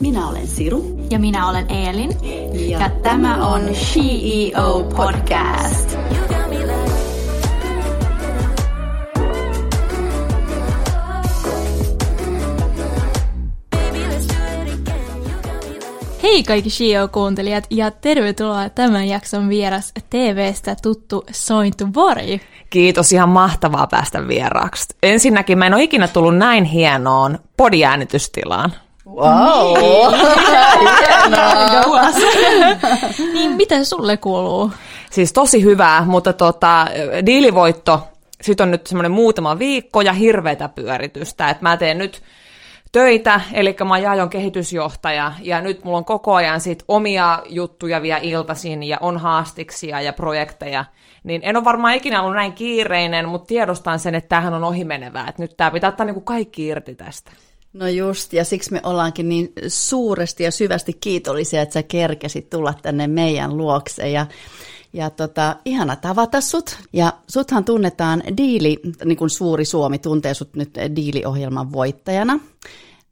Minä olen Siru. Ja minä olen Eelin. Ja, ja tämä on CEO Podcast. Hei kaikki CEO-kuuntelijat ja tervetuloa tämän jakson vieras TVstä tuttu Sointu Borg. Kiitos, ihan mahtavaa päästä vieraaksi. Ensinnäkin mä en ole ikinä tullut näin hienoon podiäänitystilaan. Wow! niin miten sulle kuuluu? Siis tosi hyvää, mutta tota, diilivoitto, sit on nyt semmoinen muutama viikko ja hirveätä pyöritystä, että mä teen nyt töitä, eli mä oon Jaajon kehitysjohtaja, ja nyt mulla on koko ajan sit omia juttuja vielä iltaisin, ja on haastiksia ja projekteja, niin en ole varmaan ikinä ollut näin kiireinen, mutta tiedostan sen, että tämähän on ohimenevää, että nyt tämä pitää ottaa niinku kaikki irti tästä. No just, ja siksi me ollaankin niin suuresti ja syvästi kiitollisia, että sä kerkesit tulla tänne meidän luokse. Ja, ja tota, ihana tavata sut. Ja suthan tunnetaan Diili, niin kuin Suuri Suomi tuntee sut nyt Diili-ohjelman voittajana.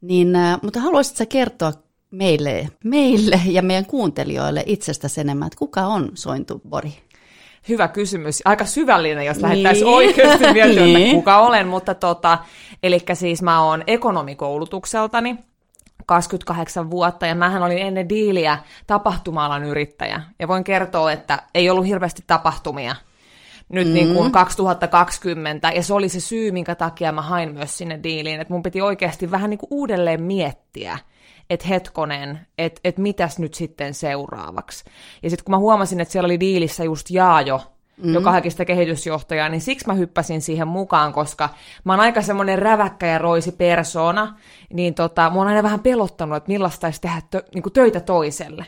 Niin, äh, mutta haluaisitko sä kertoa meille, meille ja meidän kuuntelijoille itsestäsi enemmän, että kuka on Sointu Bori? Hyvä kysymys. Aika syvällinen, jos lähdettäisiin niin. oikeasti miettimään, niin. kuka olen. Mutta tota, eli siis mä oon ekonomikoulutukseltani, 28 vuotta, ja mähän olin ennen diiliä tapahtuma yrittäjä. Ja voin kertoa, että ei ollut hirveästi tapahtumia nyt mm. niin kuin 2020, ja se oli se syy, minkä takia mä hain myös sinne diiliin, että mun piti oikeasti vähän niin kuin uudelleen miettiä, että hetkonen, että et mitäs nyt sitten seuraavaksi. Ja sitten kun mä huomasin, että siellä oli diilissä just Jaajo, mm. joka haki sitä kehitysjohtajaa, niin siksi mä hyppäsin siihen mukaan, koska mä oon aika semmoinen räväkkä ja roisi persona, niin tota, mä oon aina vähän pelottanut, että millaista olisi tehdä tö, niin töitä toiselle.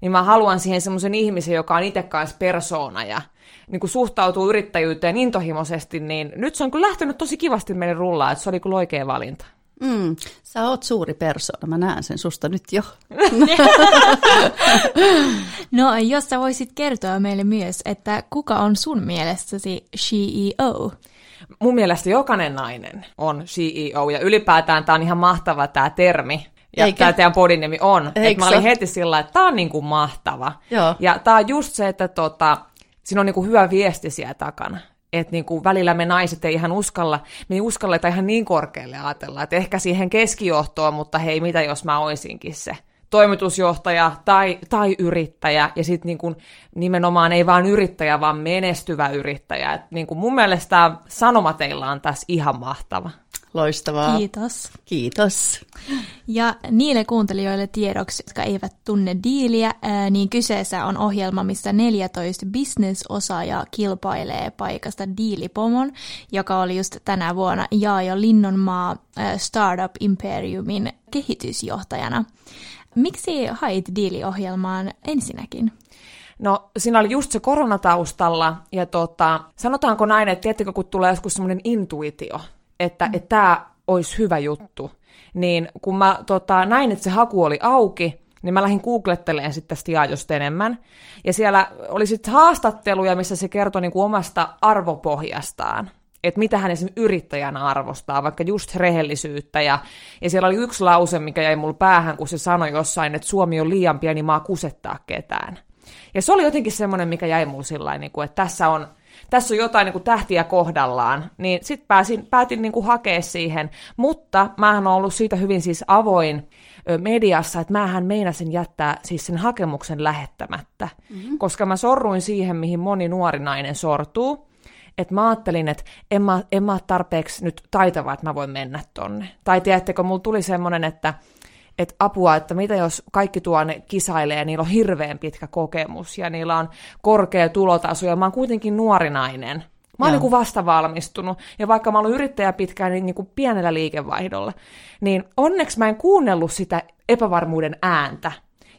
Niin mä haluan siihen semmoisen ihmisen, joka on itse kanssa persona ja niin kuin suhtautuu yrittäjyyteen intohimoisesti, niin nyt se on kyllä lähtenyt tosi kivasti meille rullaa, että se oli kyllä oikea valinta. Mm, sä oot suuri persona, mä näen sen susta nyt jo. no, jos sä voisit kertoa meille myös, että kuka on sun mielestäsi CEO? Mun mielestä jokainen nainen on CEO, ja ylipäätään tämä on ihan mahtava tämä termi, ja Eikä? tämä teidän podin on. Että mä olin heti sillä että tämä on niinku mahtava. Joo. Ja tämä on just se, että tota, siinä on niinku hyvä viesti siellä takana että niinku välillä me naiset ei ihan uskalla, me ei uskalleta ihan niin korkealle ajatella, että ehkä siihen keskijohtoon, mutta hei, mitä jos mä oisinkin se toimitusjohtaja tai, tai yrittäjä, ja sitten niinku nimenomaan ei vaan yrittäjä, vaan menestyvä yrittäjä. Et niinku mun mielestä sanoma teillä on tässä ihan mahtava. Loistavaa. Kiitos. Kiitos. Ja niille kuuntelijoille tiedoksi, jotka eivät tunne diiliä, niin kyseessä on ohjelma, missä 14 business-osaajaa kilpailee paikasta diilipomon, joka oli just tänä vuonna Jaajo Linnonmaa Startup Imperiumin kehitysjohtajana. Miksi hait diiliohjelmaan ensinnäkin? No, siinä oli just se koronataustalla, ja tota, sanotaanko näin, että tiedättekö, kun tulee joskus semmoinen intuitio, että mm. tämä olisi hyvä juttu. Niin kun mä tota, näin, että se haku oli auki, niin mä lähdin googlettelemaan sitten tästä Jaajosta enemmän. Ja siellä oli sitten haastatteluja, missä se kertoi niin kuin omasta arvopohjastaan. Että mitä hän esimerkiksi yrittäjänä arvostaa, vaikka just rehellisyyttä. Ja, ja siellä oli yksi lause, mikä jäi mulle päähän, kun se sanoi jossain, että Suomi on liian pieni maa kusettaa ketään. Ja se oli jotenkin semmoinen, mikä jäi mulle sillä niin kuin, että tässä on, tässä on jotain niin kuin tähtiä kohdallaan, niin sitten pääsin, päätin niin kuin hakea siihen, mutta mähän on ollut siitä hyvin siis avoin mediassa, että mähän meinasin jättää siis sen hakemuksen lähettämättä, mm-hmm. koska mä sorruin siihen, mihin moni nuori nainen sortuu, että mä ajattelin, että en mä, en mä tarpeeksi nyt taitava, että mä voin mennä tonne. Tai tiedättekö, mulla tuli semmoinen, että että apua, että mitä jos kaikki tuonne kisailee ja niillä on hirveän pitkä kokemus ja niillä on korkea tulotaso ja mä oon kuitenkin nuori nainen. Mä oon niin vasta valmistunut, ja vaikka mä oon yrittäjä pitkään niin, niin kuin pienellä liikevaihdolla, niin onneksi mä en kuunnellut sitä epävarmuuden ääntä.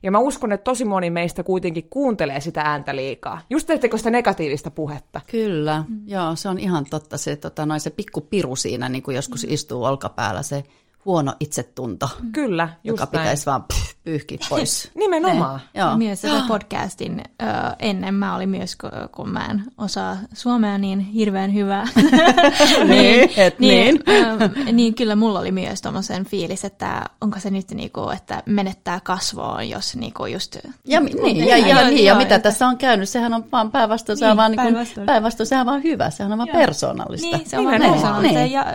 Ja mä uskon, että tosi moni meistä kuitenkin kuuntelee sitä ääntä liikaa. Just teettekö sitä negatiivista puhetta? Kyllä, mm. joo, se on ihan totta. Se, tota, noin, se pikku piru siinä, niin kuin joskus mm. istuu olkapäällä, se huono itsetunto. Kyllä, Joka näin. pitäisi vaan pff, pyyhki pois. Nimenomaan. Ne, joo. Myös tätä podcastin ö, ennen mä olin myös, kun mä en osaa suomea niin hirveän hyvää. niin, et niin. Ö, niin kyllä mulla oli myös tommosen fiilis, että onko se nyt niinku, että menettää kasvoon, jos niinku just... Ja, niin, ja, ja, ja, niin, ja mitä että... tässä on käynyt, sehän on vaan päinvastoin, niin, vaan, niin päinvastoin, sehän on vaan hyvä, sehän on vaan persoonallista. Niin, se on vaan persoonallista niin. ja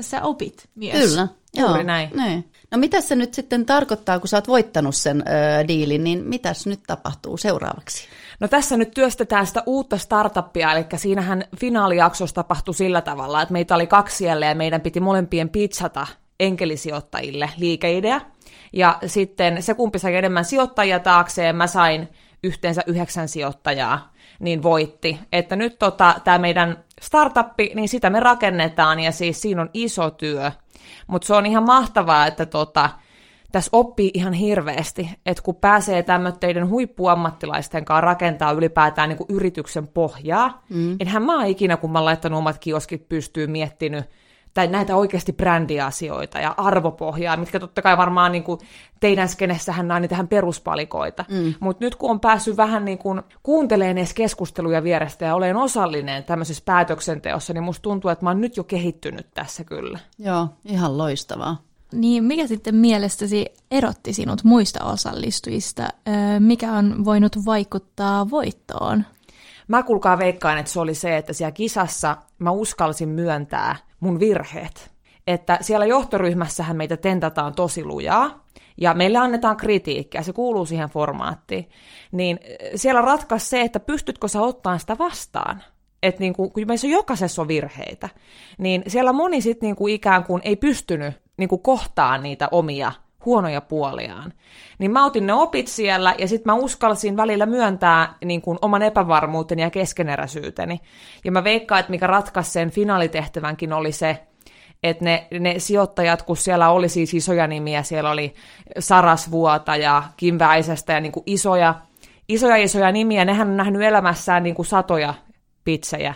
sä opit myös. Kyllä. Juuri näin. Niin. No mitä se nyt sitten tarkoittaa, kun sä oot voittanut sen ö, diilin, niin mitäs nyt tapahtuu seuraavaksi? No tässä nyt työstetään sitä uutta startuppia, eli siinähän finaalijaksossa tapahtui sillä tavalla, että meitä oli kaksi siellä ja meidän piti molempien pizzata enkelisijoittajille liikeidea. Ja sitten se kumpi sai enemmän sijoittajia taakseen, mä sain yhteensä yhdeksän sijoittajaa, niin voitti. Että nyt tota, tämä meidän startuppi, niin sitä me rakennetaan ja siis siinä on iso työ mutta se on ihan mahtavaa, että tota, tässä oppii ihan hirveästi, että kun pääsee tämmöiden huippuammattilaisten kanssa rakentaa ylipäätään niin kuin yrityksen pohjaa, mm. enhän mä ikinä, kun mä oon laittanut omat kioskit pystyyn miettinyt, tai näitä oikeasti brändiasioita ja arvopohjaa, mitkä totta kai varmaan niin kuin teidän skenessähän on niitähän peruspalikoita. Mm. Mutta nyt kun on päässyt vähän niin kuin kuuntelemaan edes keskusteluja vierestä ja olen osallinen tämmöisessä päätöksenteossa, niin musta tuntuu, että mä oon nyt jo kehittynyt tässä kyllä. Joo, ihan loistavaa. Niin mikä sitten mielestäsi erotti sinut muista osallistujista? Mikä on voinut vaikuttaa voittoon? Mä kuulkaa veikkaan, että se oli se, että siellä kisassa mä uskalsin myöntää mun virheet. Että siellä johtoryhmässähän meitä tentataan tosi lujaa, ja meille annetaan kritiikkiä, se kuuluu siihen formaattiin, niin eh, siellä ratkaisi se, että pystytkö sä ottaa sitä vastaan. Että niin kun meissä jokaisessa on virheitä, niin siellä moni sitten niin ikään kuin ei pystynyt niin kuin kohtaan niitä omia huonoja puoliaan. Niin mä otin ne opit siellä ja sitten mä uskalsin välillä myöntää niin kuin oman epävarmuuteni ja keskeneräisyyteni. Ja mä veikkaan, että mikä ratkaisi sen finaalitehtävänkin oli se, että ne, ne sijoittajat, kun siellä oli siis isoja nimiä, siellä oli Sarasvuota ja Kim Väisestä ja niin kuin isoja, isoja isoja nimiä, nehän on nähnyt elämässään niin kuin satoja pitsejä,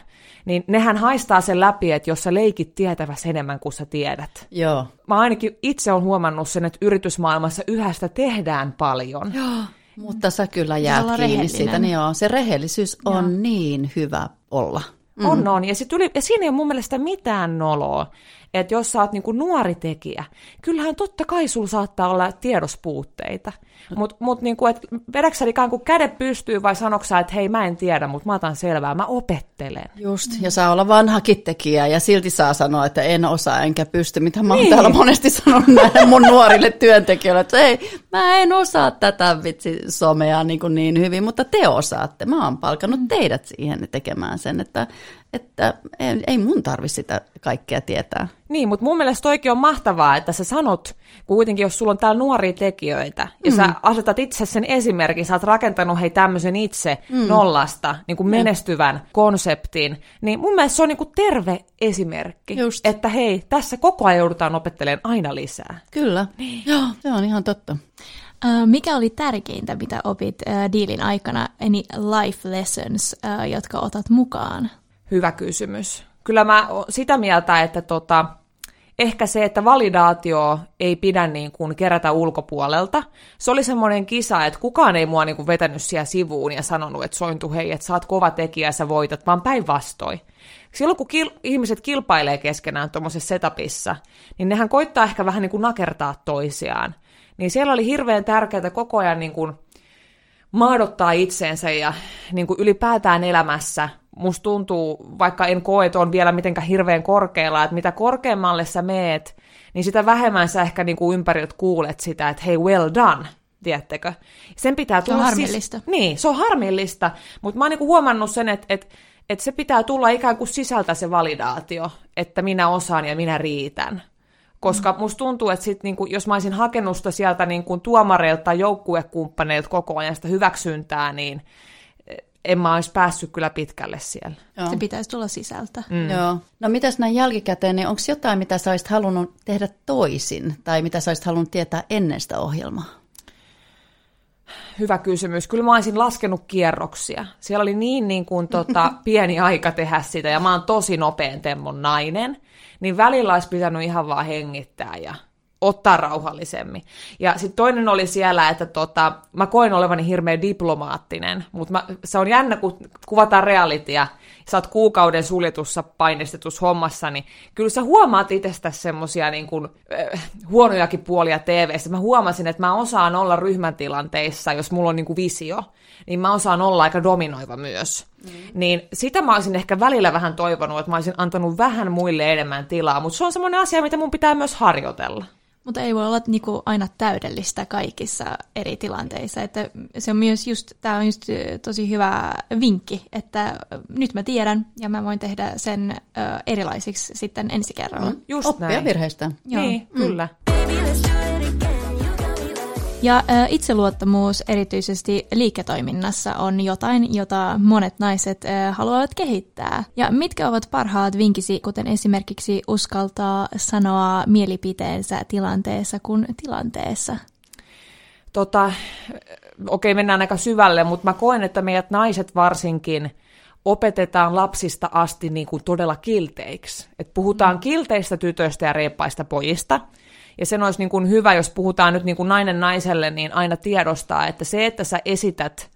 niin nehän haistaa sen läpi, että jos sä leikit tietävässä enemmän kuin sä tiedät. Joo. Mä ainakin itse olen huomannut sen, että yritysmaailmassa yhästä tehdään paljon. Joo. Mutta sä kyllä jäät kiinni rehellinen. siitä, niin joo, se rehellisyys on joo. niin hyvä olla. Mm. On, on. Ja, sit yli, ja siinä ei ole mun mielestä mitään noloa että jos sä oot niinku nuori tekijä, kyllähän totta kai sulla saattaa olla tiedospuutteita. Mutta mut niinku, vedäksä ikään kuin kädet pystyy vai sanoksa, että hei mä en tiedä, mutta mä otan selvää, mä opettelen. Just, ja saa olla vanhakin tekijä ja silti saa sanoa, että en osaa enkä pysty, mitä mä oon niin. täällä monesti sanonut näille mun nuorille työntekijöille, että ei, mä en osaa tätä vitsi somea niin, kuin niin hyvin, mutta te osaatte. Mä oon palkannut teidät siihen tekemään sen, että että ei, ei mun tarvi sitä kaikkea tietää. Niin, mutta mun mielestä toikin on mahtavaa, että sä sanot, kuitenkin jos sulla on täällä nuoria tekijöitä, ja mm. sä asetat itse sen esimerkin, sä oot rakentanut hei tämmöisen itse mm. nollasta niin kuin mm. menestyvän konseptin, niin mun mielestä se on niin kuin terve esimerkki, Just. että hei, tässä koko ajan joudutaan opettelemaan aina lisää. Kyllä, niin. joo, se on ihan totta. Mikä oli tärkeintä, mitä opit uh, diilin aikana, any life lessons, uh, jotka otat mukaan? Hyvä kysymys. Kyllä mä sitä mieltä, että tota, ehkä se, että validaatio ei pidä niin kuin kerätä ulkopuolelta. Se oli semmoinen kisa, että kukaan ei mua niin kuin vetänyt siellä sivuun ja sanonut, että sointu hei, että sä oot kova tekijä sä voitat, vaan päinvastoin. Silloin kun kil- ihmiset kilpailee keskenään tuommoisessa setupissa, niin nehän koittaa ehkä vähän niin kuin nakertaa toisiaan. Niin siellä oli hirveän tärkeää koko ajan niin kuin maadottaa itseensä ja niin kuin ylipäätään elämässä musta tuntuu, vaikka en koe, että on vielä mitenkään hirveän korkealla, että mitä korkeammalle sä meet, niin sitä vähemmän sä ehkä niin kuin ympäriltä kuulet sitä, että hei, well done, tiedättekö? Sen pitää tulla se on harmillista. Siis, niin, se on harmillista, mutta mä oon niin huomannut sen, että, että, että se pitää tulla ikään kuin sisältä se validaatio, että minä osaan ja minä riitän. Koska musta tuntuu, että sit niinku, jos mä olisin hakenut sitä sieltä niinku tuomareilta tai joukkuekumppaneilta koko ajan sitä hyväksyntää, niin en mä olisi päässyt kyllä pitkälle siellä. Joo. Se pitäisi tulla sisältä. Mm. Joo. No mitäs näin jälkikäteen, niin onko jotain, mitä sä olisit halunnut tehdä toisin, tai mitä sä olisit halunnut tietää ennen sitä ohjelmaa? Hyvä kysymys. Kyllä mä olisin laskenut kierroksia. Siellä oli niin, niin kuin, tota, pieni aika tehdä sitä, ja mä oon tosi nopean temmon nainen, niin välillä olisi pitänyt ihan vaan hengittää ja ottaa rauhallisemmin. Ja sitten toinen oli siellä, että tota, mä koin olevani hirveän diplomaattinen, mutta se on jännä, kun kuvataan realitia, sä oot kuukauden suljetussa painestetussa hommassa, niin kyllä sä huomaat itsestä semmosia niin kuin, äh, huonojakin puolia TV-stä. Mä huomasin, että mä osaan olla ryhmän tilanteissa, jos mulla on niin kuin visio, niin mä osaan olla aika dominoiva myös. Mm. Niin sitä mä olisin ehkä välillä vähän toivonut, että mä olisin antanut vähän muille enemmän tilaa, mutta se on semmoinen asia, mitä mun pitää myös harjoitella. Mutta ei voi olla niinku aina täydellistä kaikissa eri tilanteissa. Että se on myös just, tämä on just tosi hyvä vinkki, että nyt mä tiedän ja mä voin tehdä sen ö, erilaisiksi sitten ensi kerralla. Mm, just Oppia näin. virheistä. Joo. Niin, mm. kyllä. Ja itseluottamus erityisesti liiketoiminnassa on jotain, jota monet naiset haluavat kehittää. Ja mitkä ovat parhaat vinkisi, kuten esimerkiksi uskaltaa sanoa mielipiteensä tilanteessa kuin tilanteessa? Tota, okei, mennään aika syvälle, mutta mä koen, että meidät naiset varsinkin opetetaan lapsista asti niin kuin todella kilteiksi. Et puhutaan mm. kilteistä tytöistä ja reippaista pojista – ja sen olisi niin kuin hyvä, jos puhutaan nyt niin kuin nainen naiselle, niin aina tiedostaa, että se, että sä esität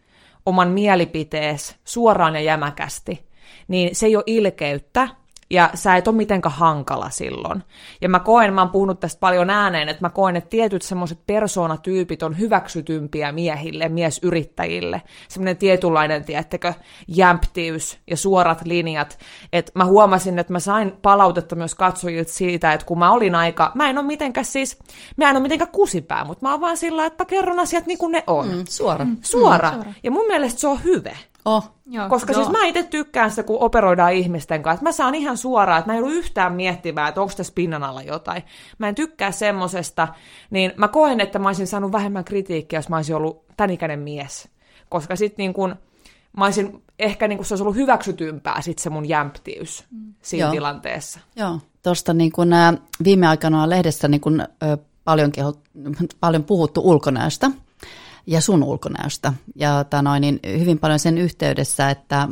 oman mielipitees suoraan ja jämäkästi, niin se ei ole ilkeyttä, ja sä et ole mitenkään hankala silloin. Ja mä koen, mä oon puhunut tästä paljon ääneen, että mä koen, että tietyt semmoiset persoonatyypit on hyväksytympiä miehille, miesyrittäjille. Semmoinen tietynlainen, tiettekö, jämptiys ja suorat linjat. Että mä huomasin, että mä sain palautetta myös katsojilta siitä, että kun mä olin aika, mä en ole mitenkään siis, mä en ole mitenkään kusipää, mutta mä oon vaan sillä, että mä kerron asiat niin kuin ne on. Mm, suora. Mm, suora. Mm, suora. Ja mun mielestä se on hyvä. Oh, joo, Koska joo. siis mä itse tykkään sitä, kun operoidaan ihmisten kanssa. Että mä saan ihan suoraan, että mä en ollut yhtään miettimään, että onko tässä pinnan alla jotain. Mä en tykkää semmosesta, niin mä koen, että mä olisin saanut vähemmän kritiikkiä, jos mä olisin ollut tämän ikäinen mies. Koska sitten niin kun, mä olisin, ehkä niin kun se olisi ollut hyväksytympää sit se mun jämptiys mm. siinä joo. tilanteessa. Joo, tuosta niin kun, ä, viime aikana on lehdessä niin kun, paljon, keho, paljon puhuttu ulkonäöstä – ja sun ulkonäöstä. Ja noin, niin hyvin paljon sen yhteydessä, että,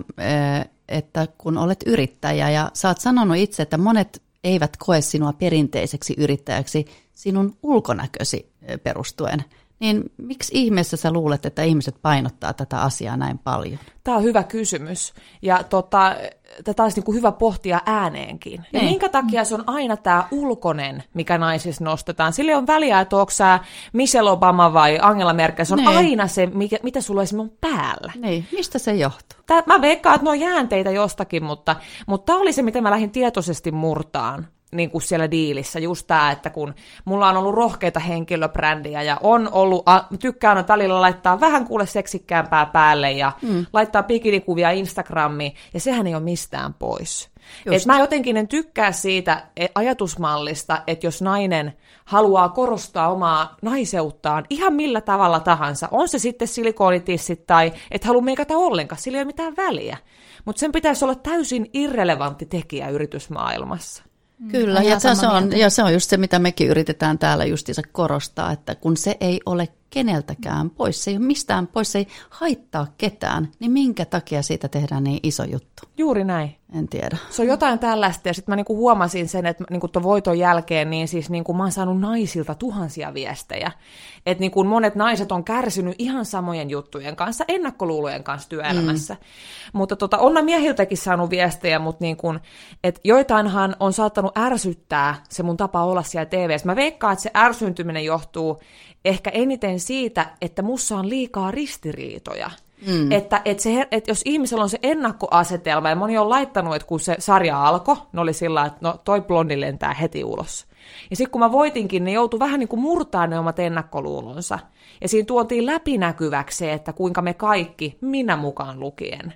että kun olet yrittäjä ja sä oot sanonut itse, että monet eivät koe sinua perinteiseksi yrittäjäksi sinun ulkonäkösi perustuen – niin miksi ihmeessä sä luulet, että ihmiset painottaa tätä asiaa näin paljon? Tämä on hyvä kysymys. Ja tota, tätä olisi niin hyvä pohtia ääneenkin. Ja niin. minkä takia se on aina tämä ulkonen, mikä naisissa nostetaan? Sillä on väliä, että onko sä Michelle Obama vai Angela Merkel. Se on niin. aina se, mikä, mitä sulla on päällä. Niin, mistä se johtuu? Tää, mä veikkaan, että ne on jäänteitä jostakin, mutta, mutta tämä oli se, mitä mä lähdin tietoisesti murtaan niin kuin siellä diilissä just tämä, että kun mulla on ollut rohkeita henkilöbrändiä ja on ollut, a, tykkään on välillä laittaa vähän kuule seksikkäämpää päälle ja mm. laittaa bikinikuvia Instagramiin ja sehän ei ole mistään pois. Et mä jotenkin en tykkää siitä e, ajatusmallista, että jos nainen haluaa korostaa omaa naiseuttaan ihan millä tavalla tahansa, on se sitten silikoonitissit tai et halua meikata ollenkaan, sillä ei ole mitään väliä. Mutta sen pitäisi olla täysin irrelevantti tekijä yritysmaailmassa. Kyllä, ja se, on, ja se on just se, mitä mekin yritetään täällä justiinsa korostaa, että kun se ei ole keneltäkään pois, se ei ole mistään pois, se ei haittaa ketään, niin minkä takia siitä tehdään niin iso juttu? Juuri näin. En tiedä. Se on jotain tällaista, ja sitten mä niinku huomasin sen, että niinku tuon voiton jälkeen, niin siis niinku mä oon saanut naisilta tuhansia viestejä. Että niinku monet naiset on kärsinyt ihan samojen juttujen kanssa, ennakkoluulojen kanssa työelämässä. Mm. Mutta tota, on mä miehiltäkin saanut viestejä, mutta niinku, että joitainhan on saattanut ärsyttää se mun tapa olla siellä TVssä. Mä veikkaan, että se ärsyntyminen johtuu ehkä eniten siitä, että mussa on liikaa ristiriitoja. Mm. Että, että, se, että jos ihmisellä on se ennakkoasetelma, ja moni on laittanut, että kun se sarja alkoi, ne oli sillä että no toi blondi lentää heti ulos. Ja sitten kun mä voitinkin, ne joutui vähän niin kuin murtaa ne omat ennakkoluulonsa. Ja siinä tuotiin läpinäkyväksi se, että kuinka me kaikki, minä mukaan lukien,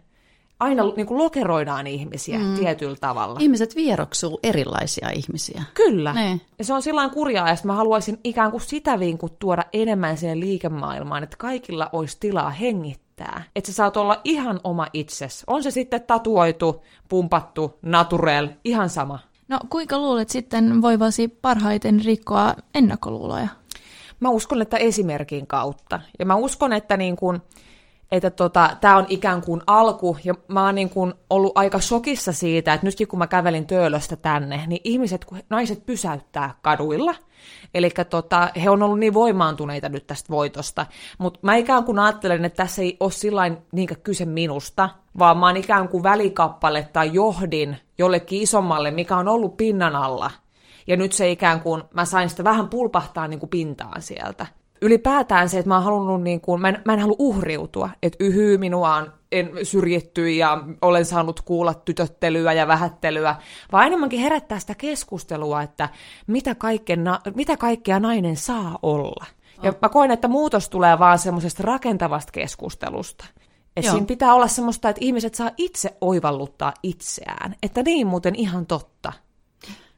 aina niin kuin lokeroidaan ihmisiä mm. tietyllä tavalla. Ihmiset vieroksuu erilaisia ihmisiä. Kyllä. Ne. Ja se on sillä kurjaa, että mä haluaisin ikään kuin sitä vinkut tuoda enemmän siihen liikemaailmaan, että kaikilla olisi tilaa hengittää. Että sä saat olla ihan oma itses. On se sitten tatuoitu, pumpattu, naturel, ihan sama. No kuinka luulet sitten voivasi parhaiten rikkoa ennakkoluuloja? Mä uskon, että esimerkin kautta. Ja mä uskon, että niin kun, että tota, tämä on ikään kuin alku, ja mä oon niin kuin ollut aika shokissa siitä, että nytkin kun mä kävelin Töölöstä tänne, niin ihmiset, kun naiset pysäyttää kaduilla, eli tota, he on ollut niin voimaantuneita nyt tästä voitosta, mutta mä ikään kuin ajattelen, että tässä ei ole sillain niinkään kyse minusta, vaan mä oon ikään kuin välikappale tai johdin jollekin isommalle, mikä on ollut pinnan alla, ja nyt se ikään kuin, mä sain sitä vähän pulpahtaa niin kuin pintaan sieltä ylipäätään se, että mä oon halunnut, niin kuin, mä, en, mä en halua uhriutua, että yhyy minua on en syrjitty ja olen saanut kuulla tytöttelyä ja vähättelyä, vaan enemmänkin herättää sitä keskustelua, että mitä, kaiken, mitä kaikkea nainen saa olla. Ja mä koen, että muutos tulee vaan semmoisesta rakentavasta keskustelusta. Että siinä pitää olla semmoista, että ihmiset saa itse oivalluttaa itseään. Että niin muuten ihan totta.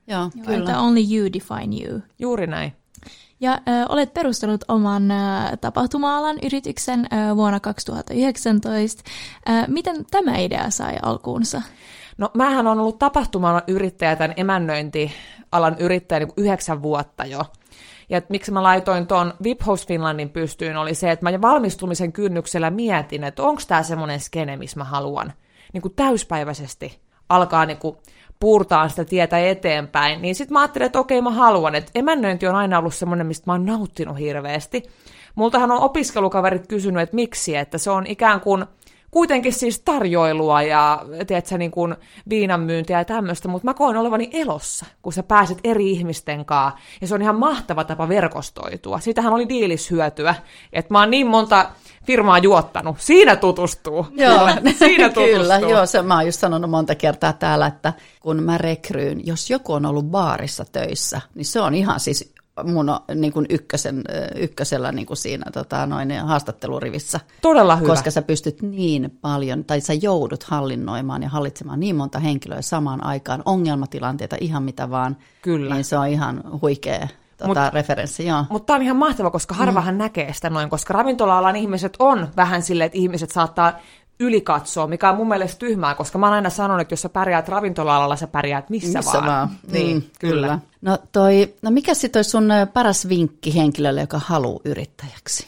Joo, kyllä. Että only you define you. Juuri näin. Ja äh, olet perustanut oman äh, tapahtuma-alan yrityksen äh, vuonna 2019. Äh, miten tämä idea sai alkuunsa? No mähän on ollut tapahtuma-alan yrittäjä, tämän emännöintialan yrittäjä niin yhdeksän vuotta jo. Ja miksi mä laitoin tuon VIP Host Finlandin pystyyn oli se, että mä valmistumisen kynnyksellä mietin, että onko tämä semmoinen skene, missä mä haluan niin kuin täyspäiväisesti alkaa niin kuin puurtaa sitä tietä eteenpäin, niin sitten mä ajattelin, että okei mä haluan, että emännöinti on aina ollut semmoinen, mistä mä oon nauttinut hirveästi. Multahan on opiskelukaverit kysynyt, että miksi, että se on ikään kuin kuitenkin siis tarjoilua ja tiedätkö, niin kuin viinanmyyntiä ja tämmöistä, mutta mä koen olevani elossa, kun sä pääset eri ihmisten kanssa, ja se on ihan mahtava tapa verkostoitua. Siitähän oli diilishyötyä, että mä oon niin monta firmaa juottanut. Siinä tutustuu. Joo, siinä tutustuu. kyllä. Joo, se mä oon just sanonut monta kertaa täällä, että kun mä rekryyn, jos joku on ollut baarissa töissä, niin se on ihan siis mun niin kuin ykkösen, ykkösellä niin kuin siinä tota, noin haastattelurivissä. Todella hyvä. Koska sä pystyt niin paljon, tai sä joudut hallinnoimaan ja hallitsemaan niin monta henkilöä samaan aikaan, ongelmatilanteita, ihan mitä vaan. Kyllä. Niin se on ihan huikea tota, mut, referenssi, joo. Mutta tämä on ihan mahtava, koska harvahan mm. näkee sitä noin, koska ravintola-alan ihmiset on vähän silleen, että ihmiset saattaa ylikatsoa, mikä on mun mielestä tyhmää, koska mä oon aina sanonut, että jos sä pärjäät ravintola-alalla, sä pärjäät missä, missä vaan. vaan. Niin, mm, kyllä. kyllä. No, toi, no mikä sitten olisi sun paras vinkki henkilölle, joka haluaa yrittäjäksi?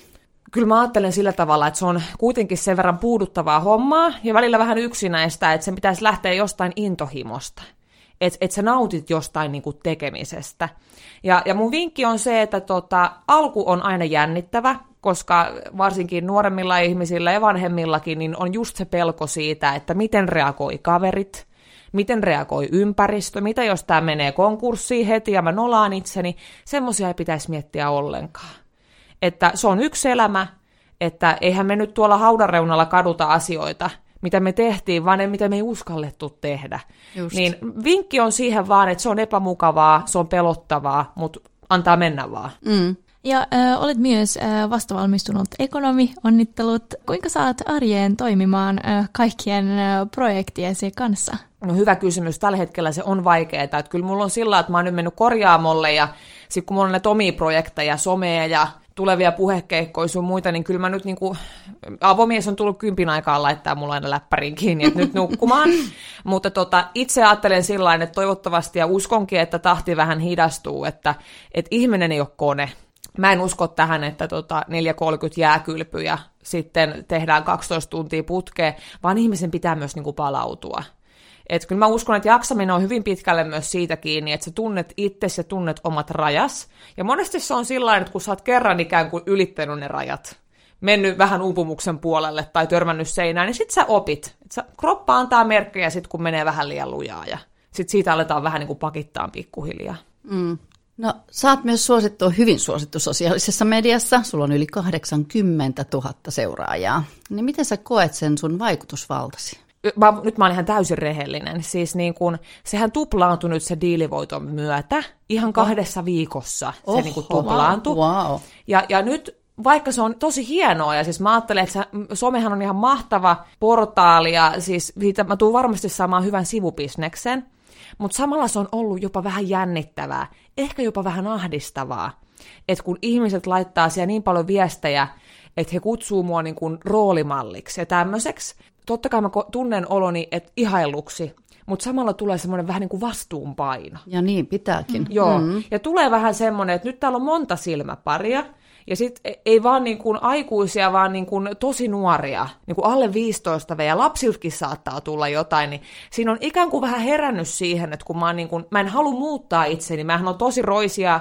Kyllä mä ajattelen sillä tavalla, että se on kuitenkin sen verran puuduttavaa hommaa ja välillä vähän yksinäistä, että sen pitäisi lähteä jostain intohimosta että et sä nautit jostain niin tekemisestä. Ja, ja mun vinkki on se, että tota, alku on aina jännittävä, koska varsinkin nuoremmilla ihmisillä ja vanhemmillakin niin on just se pelko siitä, että miten reagoi kaverit, miten reagoi ympäristö, mitä jos tämä menee konkurssiin heti ja mä nolaan itseni, semmoisia ei pitäisi miettiä ollenkaan. Että se on yksi elämä, että eihän me nyt tuolla haudan reunalla kaduta asioita, mitä me tehtiin, vaan ne, mitä me ei uskallettu tehdä. Just. Niin vinkki on siihen vaan, että se on epämukavaa, se on pelottavaa, mutta antaa mennä vaan. Mm. Ja äh, olet myös äh, vastavalmistunut ekonomi, onnittelut. Kuinka saat arjeen toimimaan äh, kaikkien äh, projektiesi kanssa? No hyvä kysymys. Tällä hetkellä se on vaikeaa. Että kyllä mulla on sillä, että mä oon nyt mennyt korjaamolle ja sitten kun mulla on näitä omia projekteja, somea ja tulevia puhekeikkoja sun muita, niin kyllä mä nyt niinku, avomies on tullut kympin aikaan laittaa mulla aina läppärin kiinni, että nyt nukkumaan. Mutta tota, itse ajattelen sillä että toivottavasti ja uskonkin, että tahti vähän hidastuu, että, että ihminen ei ole kone. Mä en usko tähän, että tota 4.30 jääkylpy ja sitten tehdään 12 tuntia putkeen, vaan ihmisen pitää myös niinku palautua. Että kyllä mä uskon, että jaksaminen on hyvin pitkälle myös siitä kiinni, että sä tunnet itsesi ja tunnet omat rajas. Ja monesti se on sillä että kun sä oot kerran ikään kuin ylittänyt ne rajat, mennyt vähän uupumuksen puolelle tai törmännyt seinään, niin sit sä opit. Et sä, kroppa antaa merkkejä sit, kun menee vähän liian lujaa ja sit siitä aletaan vähän niin kuin pakittaa pikkuhiljaa. Mm. No, sä oot myös suosittu, hyvin suosittu sosiaalisessa mediassa. Sulla on yli 80 000 seuraajaa. Niin miten sä koet sen sun vaikutusvaltasi? Mä, nyt mä olen ihan täysin rehellinen, siis niin kun, sehän tuplaantui nyt se diilivoiton myötä, ihan kahdessa viikossa Oho, se niin kuin tuplaantui. Wow. Ja, ja nyt vaikka se on tosi hienoa, ja siis mä ajattelen, että somehan on ihan mahtava portaali, ja siis siitä mä tuun varmasti saamaan hyvän sivubisneksen, mutta samalla se on ollut jopa vähän jännittävää, ehkä jopa vähän ahdistavaa, että kun ihmiset laittaa siellä niin paljon viestejä, että he kutsuu mua niin kuin roolimalliksi ja tämmöiseksi, totta kai mä tunnen oloni et ihailuksi, mutta samalla tulee semmoinen vähän niin kuin vastuunpaino. Ja niin pitääkin. Joo, mm. ja tulee vähän semmoinen, että nyt täällä on monta silmäparia, ja sitten ei vaan niin kuin aikuisia, vaan niin kuin tosi nuoria, niin kuin alle 15 ja lapsiltakin saattaa tulla jotain, niin siinä on ikään kuin vähän herännyt siihen, että kun mä, niin kuin, mä en halua muuttaa itseni, mä on tosi roisia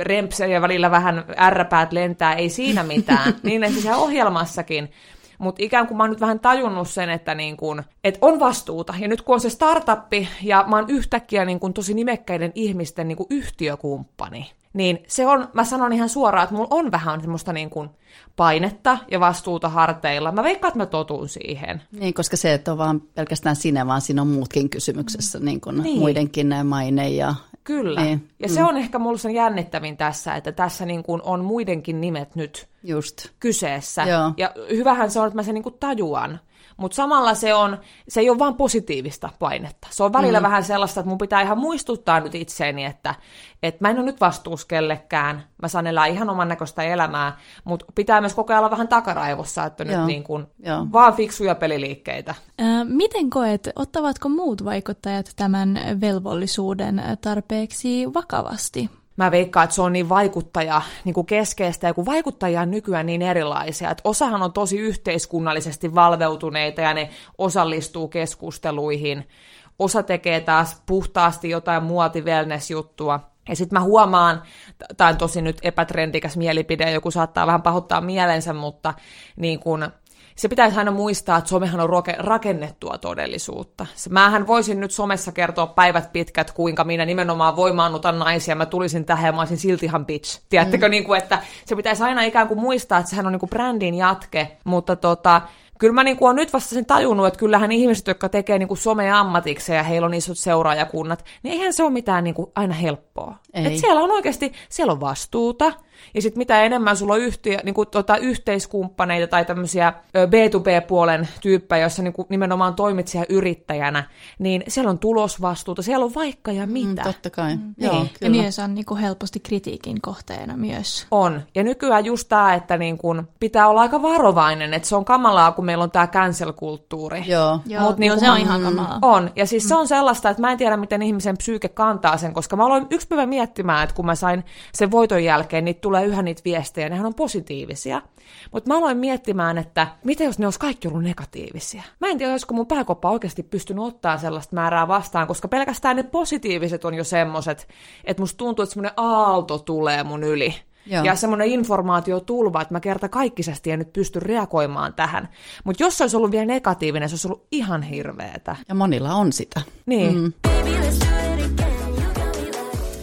rempsejä välillä vähän ärräpäät lentää, ei siinä mitään, niin että siellä ohjelmassakin, mutta ikään kuin mä oon nyt vähän tajunnut sen, että, niin kun, että on vastuuta. Ja nyt kun on se startuppi ja mä oon yhtäkkiä niin kun tosi nimekkäiden ihmisten niin kun yhtiökumppani, niin se on, mä sanon ihan suoraan, että mulla on vähän semmoista niin kuin painetta ja vastuuta harteilla. Mä veikkaan, että mä totun siihen. Niin, koska se, että on vaan pelkästään sinä, vaan siinä on muutkin kysymyksessä, niin kuin niin. muidenkin maine ja... Kyllä. Niin. Ja mm. se on ehkä mulla sen jännittävin tässä, että tässä niin kuin on muidenkin nimet nyt Just. kyseessä. Joo. Ja hyvähän se on, että mä sen niin kuin tajuan. Mutta samalla se, on, se ei ole vain positiivista painetta. Se on välillä mm. vähän sellaista, että mun pitää ihan muistuttaa nyt itseeni, että, että mä en ole nyt vastuus kellekään. Mä saan elää ihan oman näköistä elämää, mutta pitää myös koko ajan olla vähän takaraivossa, että Joo. nyt niin kuin vaan fiksuja peliliikkeitä. Ää, miten koet, ottavatko muut vaikuttajat tämän velvollisuuden tarpeeksi vakavasti? Mä veikkaan, että se on niin vaikuttaja niin kuin keskeistä, ja kun vaikuttajia on nykyään niin erilaisia, että osahan on tosi yhteiskunnallisesti valveutuneita, ja ne osallistuu keskusteluihin, osa tekee taas puhtaasti jotain muoti juttua ja sitten mä huomaan, tämä on tosi nyt epätrendikäs mielipide, joku saattaa vähän pahoittaa mielensä, mutta niin kun, se pitäisi aina muistaa, että somehan on rakennettua todellisuutta. Mähän voisin nyt somessa kertoa päivät pitkät, kuinka minä nimenomaan voimaannutan naisia, mä tulisin tähän ja mä olisin silti ihan bitch. Tiedättekö, mm. niin kuin, että se pitäisi aina ikään kuin muistaa, että sehän on niin kuin brändin jatke, mutta tota, kyllä mä niin kuin olen nyt vasta sen tajunnut, että kyllähän ihmiset, jotka tekee niin kuin some-ammatikseen ja heillä on isot seuraajakunnat, niin eihän se ole mitään niin kuin aina helppoa. Ei. Et siellä on oikeasti, siellä on vastuuta, ja sitten mitä enemmän sulla on yhtiö, niin kuin, tota, yhteiskumppaneita tai tämmöisiä B2B-puolen tyyppejä, joissa niin kuin, nimenomaan toimit siellä yrittäjänä, niin siellä on tulosvastuuta, siellä on vaikka ja mm, mitä. Mm, totta kai. Mm. Joo, niin. Ja myös on niin kuin, helposti kritiikin kohteena myös. On. Ja nykyään just tämä, että niin kuin, pitää olla aika varovainen, että se on kamalaa, kun meillä on tämä cancel-kulttuuri. Joo, Joo Mut, niin kuin, se on ihan kamalaa. On. Ja siis mm. se on sellaista, että mä en tiedä, miten ihmisen psyyke kantaa sen, koska mä aloin yksi päivä miettimään, että kun mä sain sen voiton jälkeen, niin tulee yhä niitä viestejä, nehän on positiivisia. Mutta mä aloin miettimään, että mitä jos ne olisi kaikki ollut negatiivisia. Mä en tiedä, olisiko mun pääkoppa oikeasti pystynyt ottaa sellaista määrää vastaan, koska pelkästään ne positiiviset on jo semmoiset, että musta tuntuu, että semmoinen aalto tulee mun yli. Joo. Ja semmoinen tulva, että mä kerta kaikkisesti en nyt pysty reagoimaan tähän. Mutta jos se olisi ollut vielä negatiivinen, se olisi ollut ihan hirveetä. Ja monilla on sitä. Niin. Mm.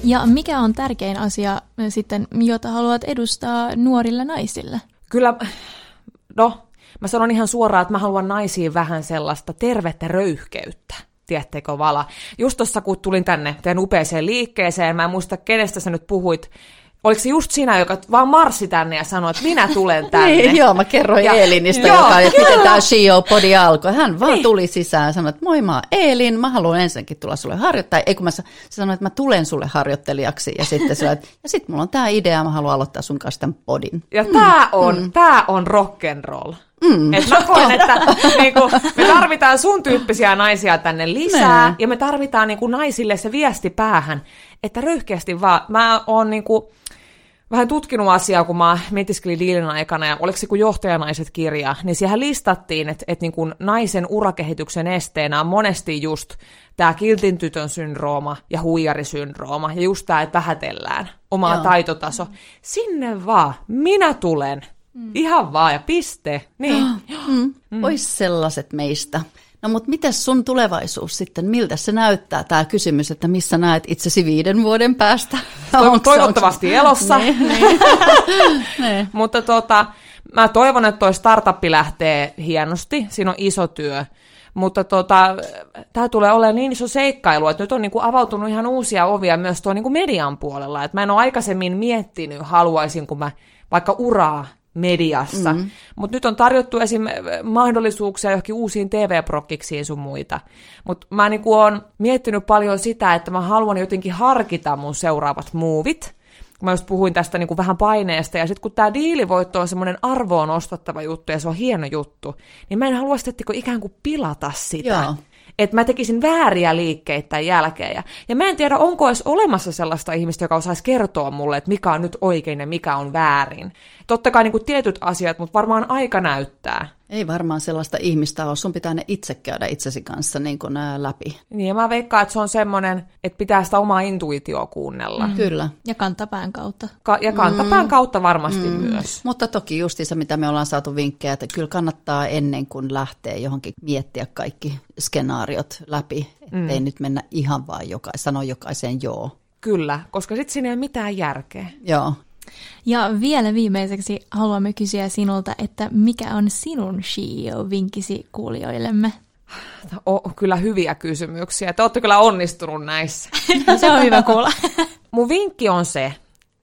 Ja mikä on tärkein asia sitten, jota haluat edustaa nuorille naisille? Kyllä, no, mä sanon ihan suoraan, että mä haluan naisiin vähän sellaista tervettä röyhkeyttä. Tiedättekö Vala? Just tuossa kun tulin tänne teidän upeeseen liikkeeseen, mä en muista kenestä sä nyt puhuit, oliko se just sinä, joka vaan marssi tänne ja sanoi, että minä tulen tänne? niin, joo, mä kerroin ja, Eelinistä, joo, joka, että miten tämä Shio podi alkoi. Hän vaan niin. tuli sisään ja sanoi, että moi mä oon Eelin, mä haluan ensinnäkin tulla sulle harjoittaja. Ei kun mä sanoin, että mä tulen sulle harjoittelijaksi ja sitten se, että ja sitten mulla on tämä idea, mä haluan aloittaa sun kanssa tämän podin. Ja mm. tämä on, mm. tää on rock'n'roll. Mm. Et mä koen, että niinku, me tarvitaan sun tyyppisiä naisia tänne lisää, ne. ja me tarvitaan niinku, naisille se viesti päähän, että röyhkeästi vaan, mä oon niinku, vähän tutkinut asiaa, kun mä mietiskelin diilin aikana, ja oliko se kun johtajanaiset kirja, niin siihen listattiin, että, että niin kuin naisen urakehityksen esteenä on monesti just tämä kiltin tytön syndrooma ja huijarisyndrooma, ja just tämä, että vähätellään omaa Joo. taitotaso. Sinne vaan, minä tulen. Mm. Ihan vaan ja piste. Niin. Mm. Mm. Ois sellaiset meistä. No mutta miten sun tulevaisuus sitten, miltä se näyttää, tämä kysymys, että missä näet itsesi viiden vuoden päästä? Toiv- toivottavasti onks... elossa. niin, niin. niin. mutta tota, mä toivon, että toi startuppi lähtee hienosti, siinä on iso työ. Mutta tota, tämä tulee olemaan niin iso seikkailu, että nyt on niinku avautunut ihan uusia ovia myös tuo niinku median puolella. Et mä en ole aikaisemmin miettinyt, haluaisin, kun mä vaikka uraa mediassa. Mm-hmm. Mutta nyt on tarjottu esim. mahdollisuuksia johonkin uusiin TV-prokkiksiin sun muita. Mutta mä niinku oon miettinyt paljon sitä, että mä haluan jotenkin harkita mun seuraavat muuvit. Mä just puhuin tästä niinku vähän paineesta, ja sitten kun tämä diilivoitto on semmoinen arvoon ostattava juttu, ja se on hieno juttu, niin mä en halua sitten ikään kuin pilata sitä. Joo. Että mä tekisin vääriä liikkeitä tämän jälkeen. Ja, mä en tiedä, onko edes olemassa sellaista ihmistä, joka osaisi kertoa mulle, että mikä on nyt oikein ja mikä on väärin. Totta kai niin kuin tietyt asiat, mutta varmaan aika näyttää. Ei varmaan sellaista ihmistä ole. Sun pitää ne itse käydä itsesi kanssa niin kuin, läpi. Niin, ja mä veikkaan, että se on semmoinen, että pitää sitä omaa intuitioa kuunnella. Mm. Kyllä. Ja kantapään kautta. Ka- ja kantapään mm. kautta varmasti mm. myös. Mutta toki justiinsa, mitä me ollaan saatu vinkkejä, että kyllä kannattaa ennen kuin lähtee johonkin miettiä kaikki skenaariot läpi, ettei mm. nyt mennä ihan vaan joka, sanoa jokaiseen joo. Kyllä, koska sitten siinä ei ole mitään järkeä. Joo. Ja vielä viimeiseksi haluamme kysyä sinulta, että mikä on sinun CEO-vinkisi kuulijoillemme? O, kyllä hyviä kysymyksiä. Te olette kyllä onnistunut näissä. se on hyvä kuulla. Mun vinkki on se,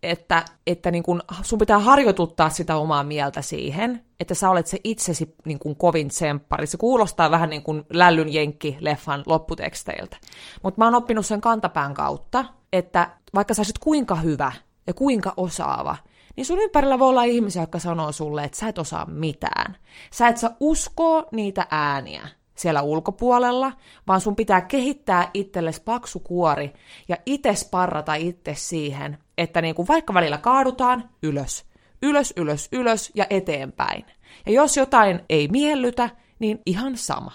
että, että niin kun sun pitää harjoituttaa sitä omaa mieltä siihen, että sä olet se itsesi niin kun kovin tsemppari. Se kuulostaa vähän niin kuin Lällyn Jenkki-leffan lopputeksteiltä. Mutta mä oon oppinut sen kantapään kautta, että vaikka sä olisit kuinka hyvä ja kuinka osaava, niin sun ympärillä voi olla ihmisiä, jotka sanoo sulle, että sä et osaa mitään. Sä et saa uskoa niitä ääniä siellä ulkopuolella, vaan sun pitää kehittää itsellesi paksu kuori ja itse sparrata itse siihen, että niin kuin vaikka välillä kaadutaan, ylös, ylös, ylös, ylös ja eteenpäin. Ja jos jotain ei miellytä, niin ihan sama.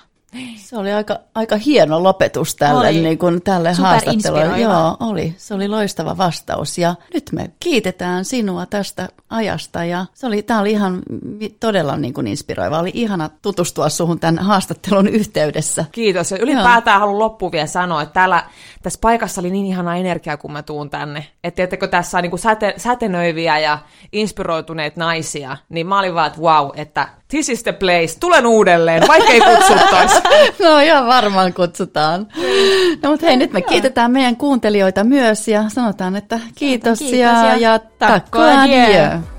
Se oli aika, aika hieno lopetus tälle, oli niin kuin, tälle haastattelulle. Joo, oli. Se oli loistava vastaus. Ja nyt me kiitetään sinua tästä ajasta. Ja se oli, tämä oli ihan todella niin kuin inspiroiva. Oli ihana tutustua suhun tämän haastattelun yhteydessä. Kiitos. Ja ylipäätään haluan loppuun vielä sanoa, että täällä, tässä paikassa oli niin ihana energia, kun mä tuun tänne. Että tiedättekö, tässä on niin kuin säte, sätenöiviä ja inspiroituneet naisia. Niin mä olin vaan, että wow, että this is the place, tulen uudelleen, vaikka ei kutsuttaisi. no ihan varmaan kutsutaan. No mutta hei, nyt me kiitetään meidän kuuntelijoita myös ja sanotaan, että kiitos, kiitos ja, ja, ja takko adieu.